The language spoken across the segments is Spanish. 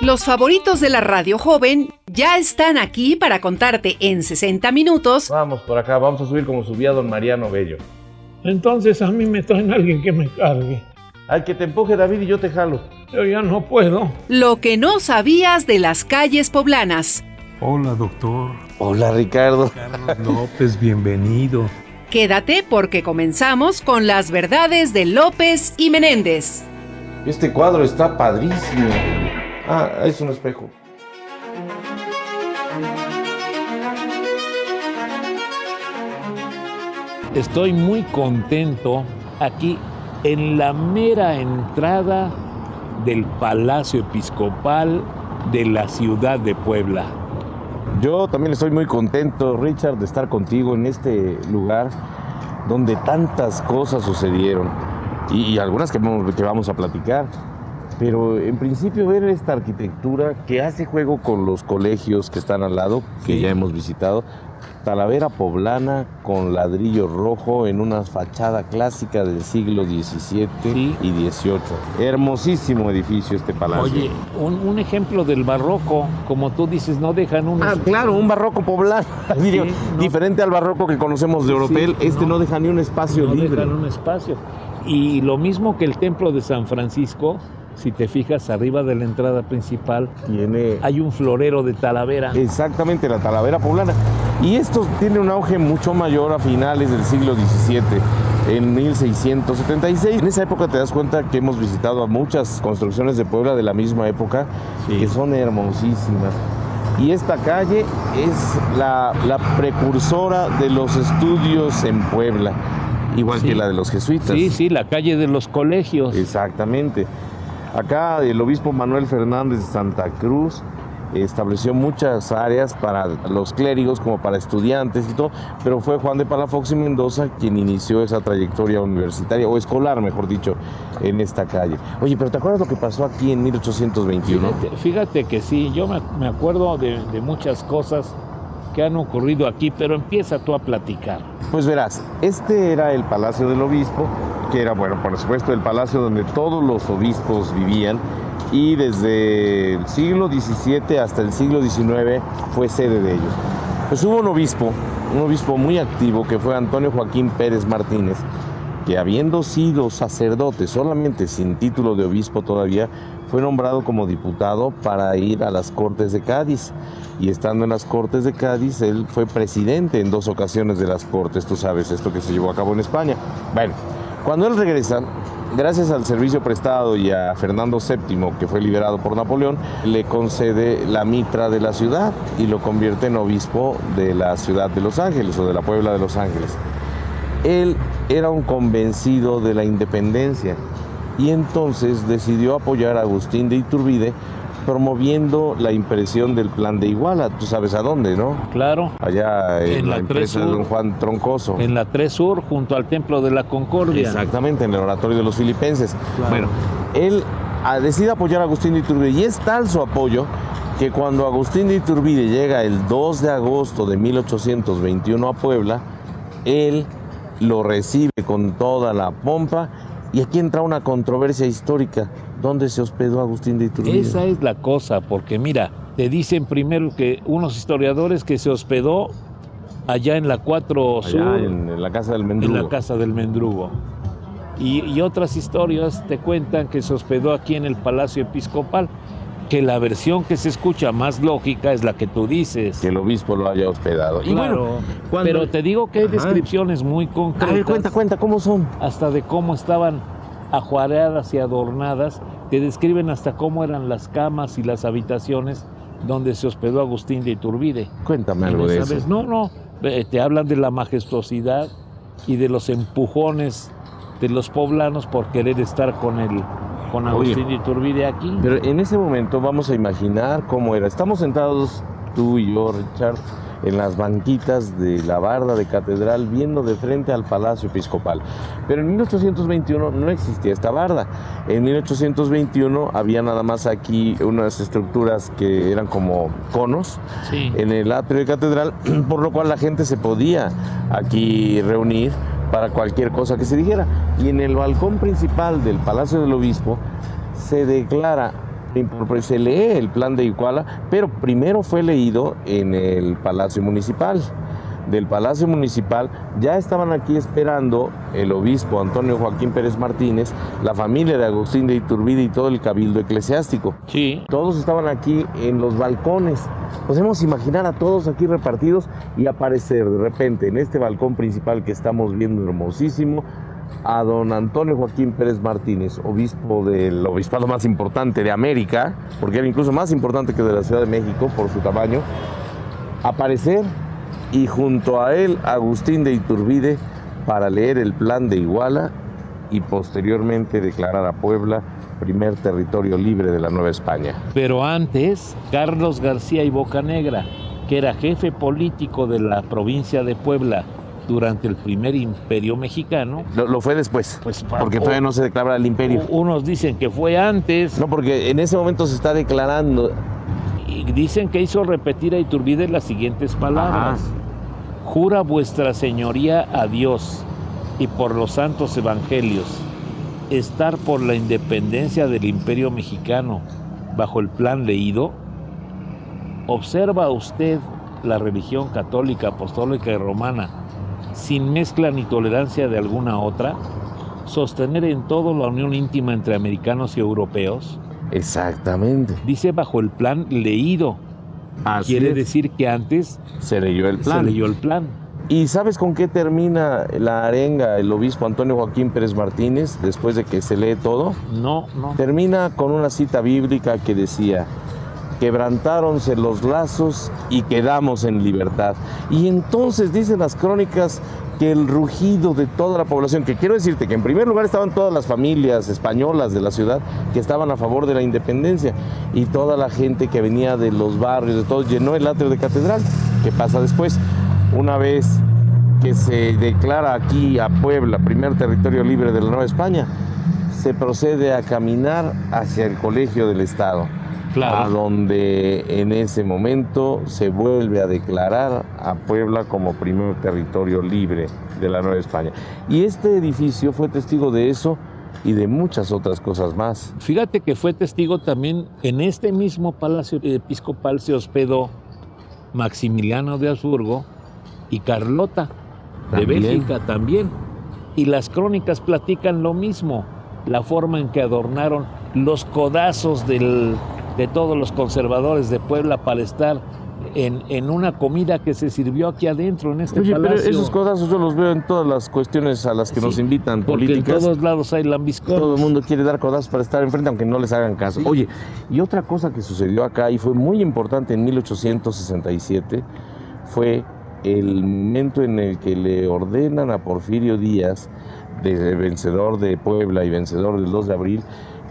Los favoritos de la radio joven ya están aquí para contarte en 60 minutos. Vamos por acá, vamos a subir como subía don Mariano Bello. Entonces a mí me traen alguien que me cargue. Al que te empuje David y yo te jalo. Yo ya no puedo. Lo que no sabías de las calles poblanas. Hola, doctor. Hola, Ricardo. Carlos López, bienvenido. Quédate porque comenzamos con las verdades de López y Menéndez. Este cuadro está padrísimo. Ah, es un espejo. Estoy muy contento aquí en la mera entrada del Palacio Episcopal de la ciudad de Puebla. Yo también estoy muy contento, Richard, de estar contigo en este lugar donde tantas cosas sucedieron y, y algunas que, vamos- que vamos a platicar. Pero en principio ver esta arquitectura que hace juego con los colegios que están al lado, que Sí. ya hemos visitado. Talavera poblana con ladrillo rojo en una fachada clásica del siglo XVII Sí. y XVIII. Hermosísimo edificio este palacio. Oye, un, un ejemplo del barroco, como tú dices, no dejan un... Ah, claro, un barroco poblano. No. Diferente al barroco que conocemos de Europel, Sí, este no. no. deja ni un espacio no libre. dejan un espacio. Y lo mismo que el templo de San Francisco, si te fijas arriba de la entrada principal, Tiene hay un florero de talavera. exactamente la talavera poblana. Y esto tiene un auge mucho mayor a finales del siglo XVII, en 1676. En esa época te das cuenta que hemos visitado a muchas construcciones de Puebla de la misma época, Sí. que son hermosísimas. Y esta calle es la, la precursora de los estudios en Puebla, igual Sí. que la de los jesuitas. Sí, sí, la calle de los colegios. Exactamente. Acá el obispo Manuel Fernández de Santa Cruz estableció muchas áreas para los clérigos como para estudiantes y todo, pero fue Juan de Palafox y Mendoza quien inició esa trayectoria universitaria, o escolar, mejor dicho, en esta calle. Oye, pero ¿te acuerdas lo que pasó aquí en 1821? Fíjate, fíjate que sí, yo me, acuerdo de muchas cosas que han ocurrido aquí, pero empieza tú a platicar. Pues verás, este era el Palacio del Obispo, que era, bueno, por supuesto, el palacio donde todos los obispos vivían y desde el siglo XVII hasta el siglo XIX fue sede de ellos. Pues hubo un obispo, un obispo muy activo que fue Antonio Joaquín Pérez Martínez, que habiendo sido sacerdote solamente sin título de obispo todavía, fue nombrado como diputado para ir a las Cortes de Cádiz. Y estando en las Cortes de Cádiz, él fue presidente en dos ocasiones de las Cortes, tú sabes, esto que se llevó a cabo en España. Bueno, cuando él regresa, gracias al servicio prestado y a Fernando VII, que fue liberado por Napoleón, le concede la mitra de la ciudad y lo convierte en obispo de la ciudad de Los Ángeles o de la Puebla de Los Ángeles. Él era un convencido de la independencia y entonces decidió apoyar a Agustín de Iturbide promoviendo la impresión del plan de Iguala. Tú sabes a dónde, ¿no? Claro, Allá en, En la, la empresa de don. Juan Troncoso. en la 3 Sur, junto al Templo de la Concordia. Exactamente, en el oratorio de los filipenses. Claro. Bueno, él ah, decide apoyar a Agustín de Iturbide y es tal su apoyo que cuando Agustín de Iturbide llega el 2 de agosto de 1821 a Puebla, él lo recibe con toda la pompa y aquí entra una controversia histórica. ¿Dónde se hospedó Agustín de Iturbide? Esa es la cosa, porque mira, te dicen primero que unos historiadores que se hospedó allá en la 4 Sur, Allá en, en la casa del en Mendrugo. la casa del Mendrugo. Y, y otras historias te cuentan que se hospedó aquí en el Palacio Episcopal, que la versión que se escucha más lógica es la que tú dices. Que el obispo lo haya hospedado. Y Claro, bueno, cuando- pero te digo que hay Ajá. descripciones muy A concretas. ver, cuenta, cuenta, ¿cómo son? hasta de cómo estaban ajuareadas y adornadas, te describen hasta cómo eran las camas y las habitaciones donde se hospedó Agustín de Iturbide. Cuéntame algo de eso. No, no, te hablan de la majestuosidad y de los empujones de los poblanos por querer estar con el con. Agustín de Iturbide aquí. Pero en ese momento vamos a imaginar cómo era. Estamos sentados, tú y yo, Richard, en las banquitas de la barda de catedral, viendo de frente al Palacio Episcopal. Pero en 1821 no existía esta barda. En 1821 había nada más aquí unas estructuras que eran como conos Sí. en el atrio de catedral, por lo cual la gente se podía aquí reunir para cualquier cosa que se dijera. Y en el balcón principal del Palacio del Obispo se declara Se lee el plan de Iguala, pero primero fue leído en el Palacio Municipal del Palacio Municipal, ya estaban aquí esperando el obispo Antonio Joaquín Pérez Martínez, la familia de Agustín de Iturbide y todo el cabildo eclesiástico. Sí. Todos estaban aquí en los balcones. Podemos imaginar a todos aquí repartidos y aparecer de repente en este balcón principal que estamos viendo hermosísimo a don Antonio Joaquín Pérez Martínez, obispo del obispado más importante de América, porque era incluso más importante que de la Ciudad de México por su tamaño, aparecer y junto a él Agustín de Iturbide para leer el plan de Iguala y posteriormente declarar a Puebla primer territorio libre de la Nueva España. Pero antes, Carlos García y Bocanegra, que era jefe político de la provincia de Puebla durante el primer imperio mexicano. Lo, fue después, pues, porque todavía no se declara el imperio. Unos dicen que fue antes. No, porque en ese momento se está declarando. Y dicen que hizo repetir a Iturbide las siguientes palabras. Jura vuestra señoría a Dios y por los santos evangelios estar por la independencia del imperio mexicano bajo el plan leído? ¿Observa usted la religión católica, apostólica y romana sin mezcla ni tolerancia de alguna otra? ¿Sostener en todo la unión íntima entre americanos y europeos? Exactamente. Dice bajo el plan leído. Quiere decir que antes se leyó el plan. Se leyó el plan. ¿Y sabes con qué termina la arenga el obispo Antonio Joaquín Pérez Martínez después de que se lee todo? No, no. Termina con una cita bíblica que decía, quebrantáronse los lazos y quedamos en libertad. Y entonces dicen las crónicas que el rugido de toda la población, que quiero decirte que en primer lugar estaban todas las familias españolas de la ciudad que estaban a favor de la independencia y toda la gente que venía de los barrios, de todo, llenó el atrio de catedral. ¿Qué pasa después? una vez que se declara aquí a Puebla primer territorio libre de la Nueva España, se procede a caminar hacia el Colegio del Estado, a donde en ese momento se vuelve a declarar a Puebla como primer territorio libre de la Nueva España. Y este edificio fue testigo de eso y de muchas otras cosas más. Fíjate que fue testigo también en este mismo palacio episcopal se hospedó Maximiliano de Habsburgo, y Carlota de Bélgica también. Y las crónicas platican lo mismo, la forma en que adornaron los codazos de todos los conservadores de Puebla para estar en, en, una comida que se sirvió aquí adentro en este Oye, palacio. pero esos codazos yo los veo en todas las cuestiones a las que nos invitan porque políticas. en todos lados hay lambiscones. Todo el mundo quiere dar codazos para estar enfrente, aunque no les hagan caso. Oye, y otra cosa que sucedió acá y fue muy importante en 1867 fue el momento en el que le ordenan a Porfirio Díaz, de vencedor de Puebla y vencedor del 2 de abril,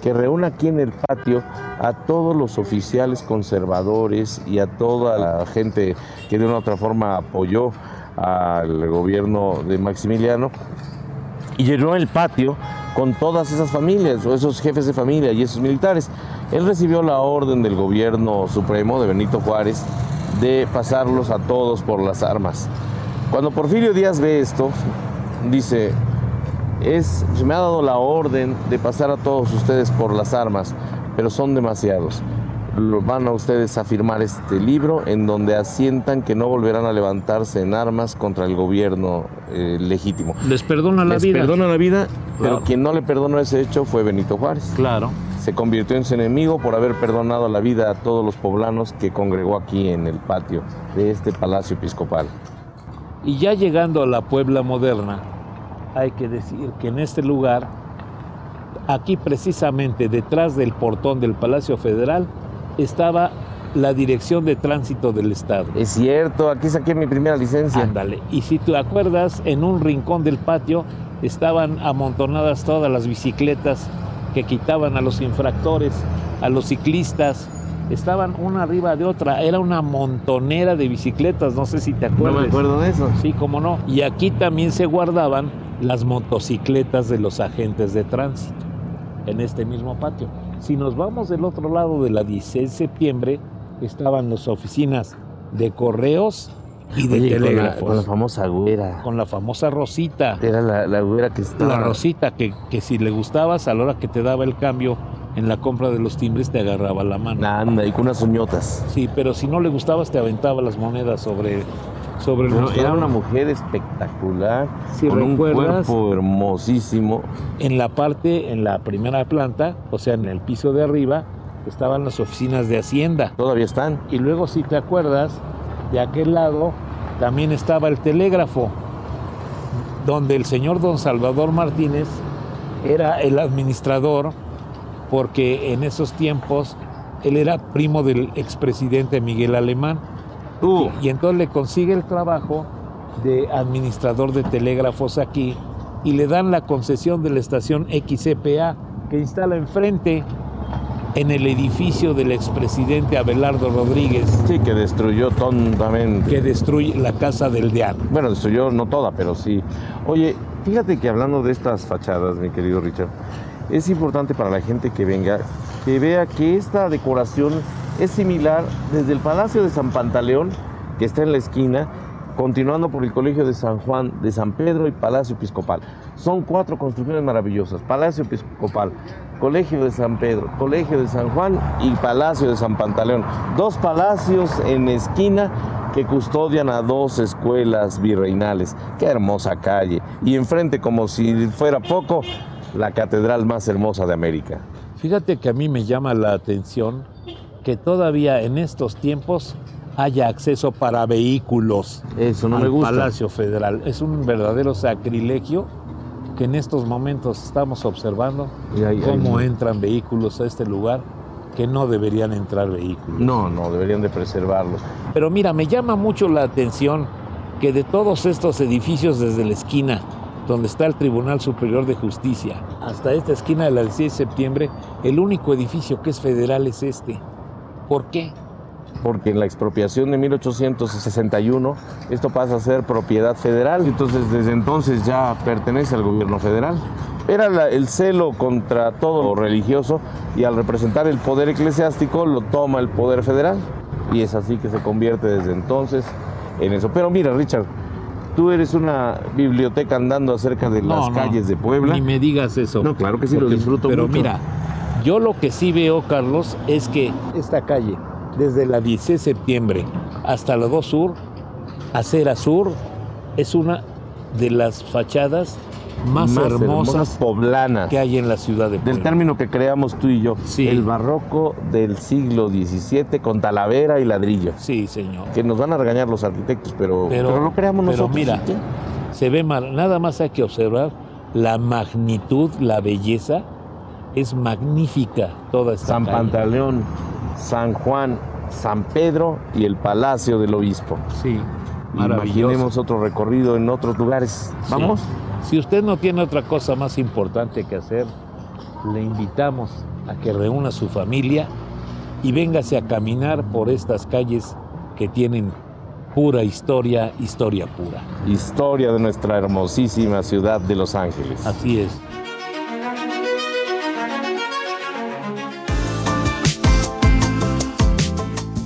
que reúna aquí en el patio a todos los oficiales conservadores y a toda la gente que de una u otra forma apoyó al gobierno de Maximiliano y llenó el patio con todas esas familias o esos jefes de familia y esos militares. Él recibió la orden del gobierno supremo de Benito Juárez de pasarlos a todos por las armas. Cuando Porfirio Díaz ve esto, dice, es, se me ha dado la orden de pasar a todos ustedes por las armas, pero son demasiados. Van a ustedes a firmar este libro en donde asientan que no volverán a levantarse en armas contra el gobierno eh, legítimo. Les perdona la Les vida. perdona la vida, pero quien no le perdonó ese hecho fue Benito Juárez Claro. se convirtió en su enemigo por haber perdonado la vida a todos los poblanos que congregó aquí en el patio de este palacio episcopal. Y ya llegando a la Puebla moderna, hay que decir que en este lugar, aquí precisamente detrás del portón del Palacio Federal, estaba la Dirección de Tránsito del Estado. Es cierto, aquí saqué mi primera licencia. Ándale. Y si te acuerdas, en un rincón del patio estaban amontonadas todas las bicicletas que quitaban a los infractores, a los ciclistas. Estaban una arriba de otra. Era una montonera de bicicletas, no sé si te No acuerdas. me acuerdo de eso. Sí, cómo no. Y aquí también se guardaban las motocicletas de los agentes de tránsito, en este mismo patio. Si nos vamos del otro lado de la 16 de septiembre, estaban las oficinas de correos y de Oye, con la, telégrafos. con la famosa güera. con la famosa Rosita. Era la, la güera que estaba... La Rosita, que, que si le gustabas, a la hora que te daba el cambio, en la compra de los timbres te agarraba la mano. Anda, y con unas uñotas. Sí, pero si no le gustabas te aventaba las monedas sobre, sobre el Pero mostrador. era una mujer espectacular, Si con un recuerdas- cuerpo hermosísimo. En la parte, en la primera planta, o sea, en el piso de arriba, estaban las oficinas de Hacienda. Todavía están. Y luego, si te acuerdas, de aquel lado también estaba el telégrafo, donde el señor don Salvador Martínez era el administrador, porque en esos tiempos él era primo del expresidente Miguel Alemán. Tú. Y entonces le consigue el trabajo de administrador de telégrafos aquí y le dan la concesión de la estación XCPA que instala enfrente en el edificio del expresidente Abelardo Rodríguez Sí, que destruyó tontamente. que destruye la casa del Deán. Bueno, destruyó no toda, pero sí. Oye, fíjate que hablando de estas fachadas, mi querido Richard, es importante para la gente que venga que vea que esta decoración es similar desde el Palacio de San Pantaleón, que está en la esquina, continuando por el Colegio de San Juan, de San Pedro y Palacio Episcopal. Son cuatro construcciones maravillosas. Palacio Episcopal, Colegio de San Pedro, Colegio de San Juan y Palacio de San Pantaleón. Dos palacios en esquina que custodian a dos escuelas virreinales. Qué hermosa calle. Y enfrente, como si fuera poco, la catedral más hermosa de América. Fíjate que a mí me llama la atención que todavía en estos tiempos haya acceso para vehículos Eso no al me gusta. Palacio Federal. Es un verdadero sacrilegio que en estos momentos estamos observando Y ahí- cómo ahí- entran vehículos a este lugar que no deberían entrar vehículos. No, no, deberían de preservarlos. Pero mira, me llama mucho la atención que de todos estos edificios desde la esquina donde está el Tribunal Superior de Justicia hasta esta esquina de la 16 de septiembre, el único edificio que es federal es este. ¿Por qué? porque en la expropiación de 1861 esto pasa a ser propiedad federal, entonces desde entonces ya pertenece al gobierno federal. Era la- el celo contra todo lo religioso y al representar el poder eclesiástico lo toma el poder federal y es así que se convierte desde entonces en eso. Pero mira, Richard, tú eres una biblioteca andando acerca de las No, calles de Puebla. Ni me digas eso. No, claro que sí, lo disfruto Pero mucho. mira, yo lo que sí veo, Carlos, es que esta calle, desde la 16 de septiembre hasta la 2 Sur, Acera Sur, es una de las fachadas más, hermosas poblanas. que hay en la ciudad de del Puebla. término que creamos tú y yo, Sí. el barroco del siglo XVII con talavera y ladrillo. Sí, señor. Que nos van a regañar los arquitectos, pero, Pero- pero lo creamos pero nosotros. mira, ¿sí? Se ve mal. Nada más hay que observar la magnitud, la belleza. Es magnífica toda esta San calle. Pantaleón, San Juan, San Pedro y el Palacio del Obispo. Sí, maravilloso. Imaginemos otro recorrido en otros lugares. Sí. ¿Vamos? Si usted no tiene otra cosa más importante que hacer, le invitamos a que reúna a su familia y véngase a caminar por estas calles que tienen pura historia, historia pura. Historia de nuestra hermosísima ciudad de Los Ángeles. Así es.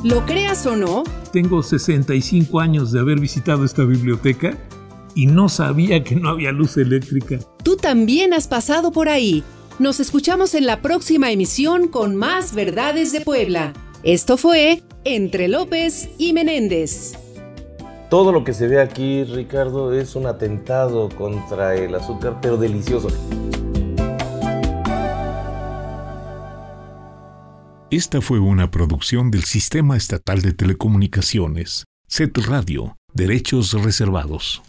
Lo creas o no, Tengo 65 años de haber visitado esta biblioteca y no sabía que no había luz eléctrica. tú también has pasado por ahí. Nos escuchamos en la próxima emisión con más verdades de Puebla. Esto fue Entre López y Menéndez. Todo lo que se ve aquí, Ricardo, es un atentado contra el azúcar, pero delicioso. Esta fue una producción del Sistema Estatal de Telecomunicaciones, SET Radio, Derechos Reservados.